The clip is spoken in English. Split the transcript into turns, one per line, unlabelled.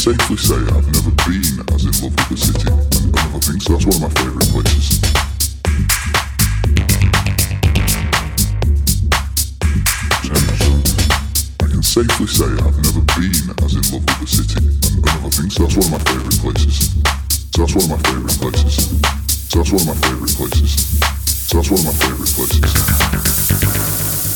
safely say I've never been as in love with the city and other things. So that's one of my favourite places. I can safely say I've never been as in love with the city and other things. So that's one of my favourite places. So that's one of my favourite places. So that's one of my favourite places. So that's one of my favourite places.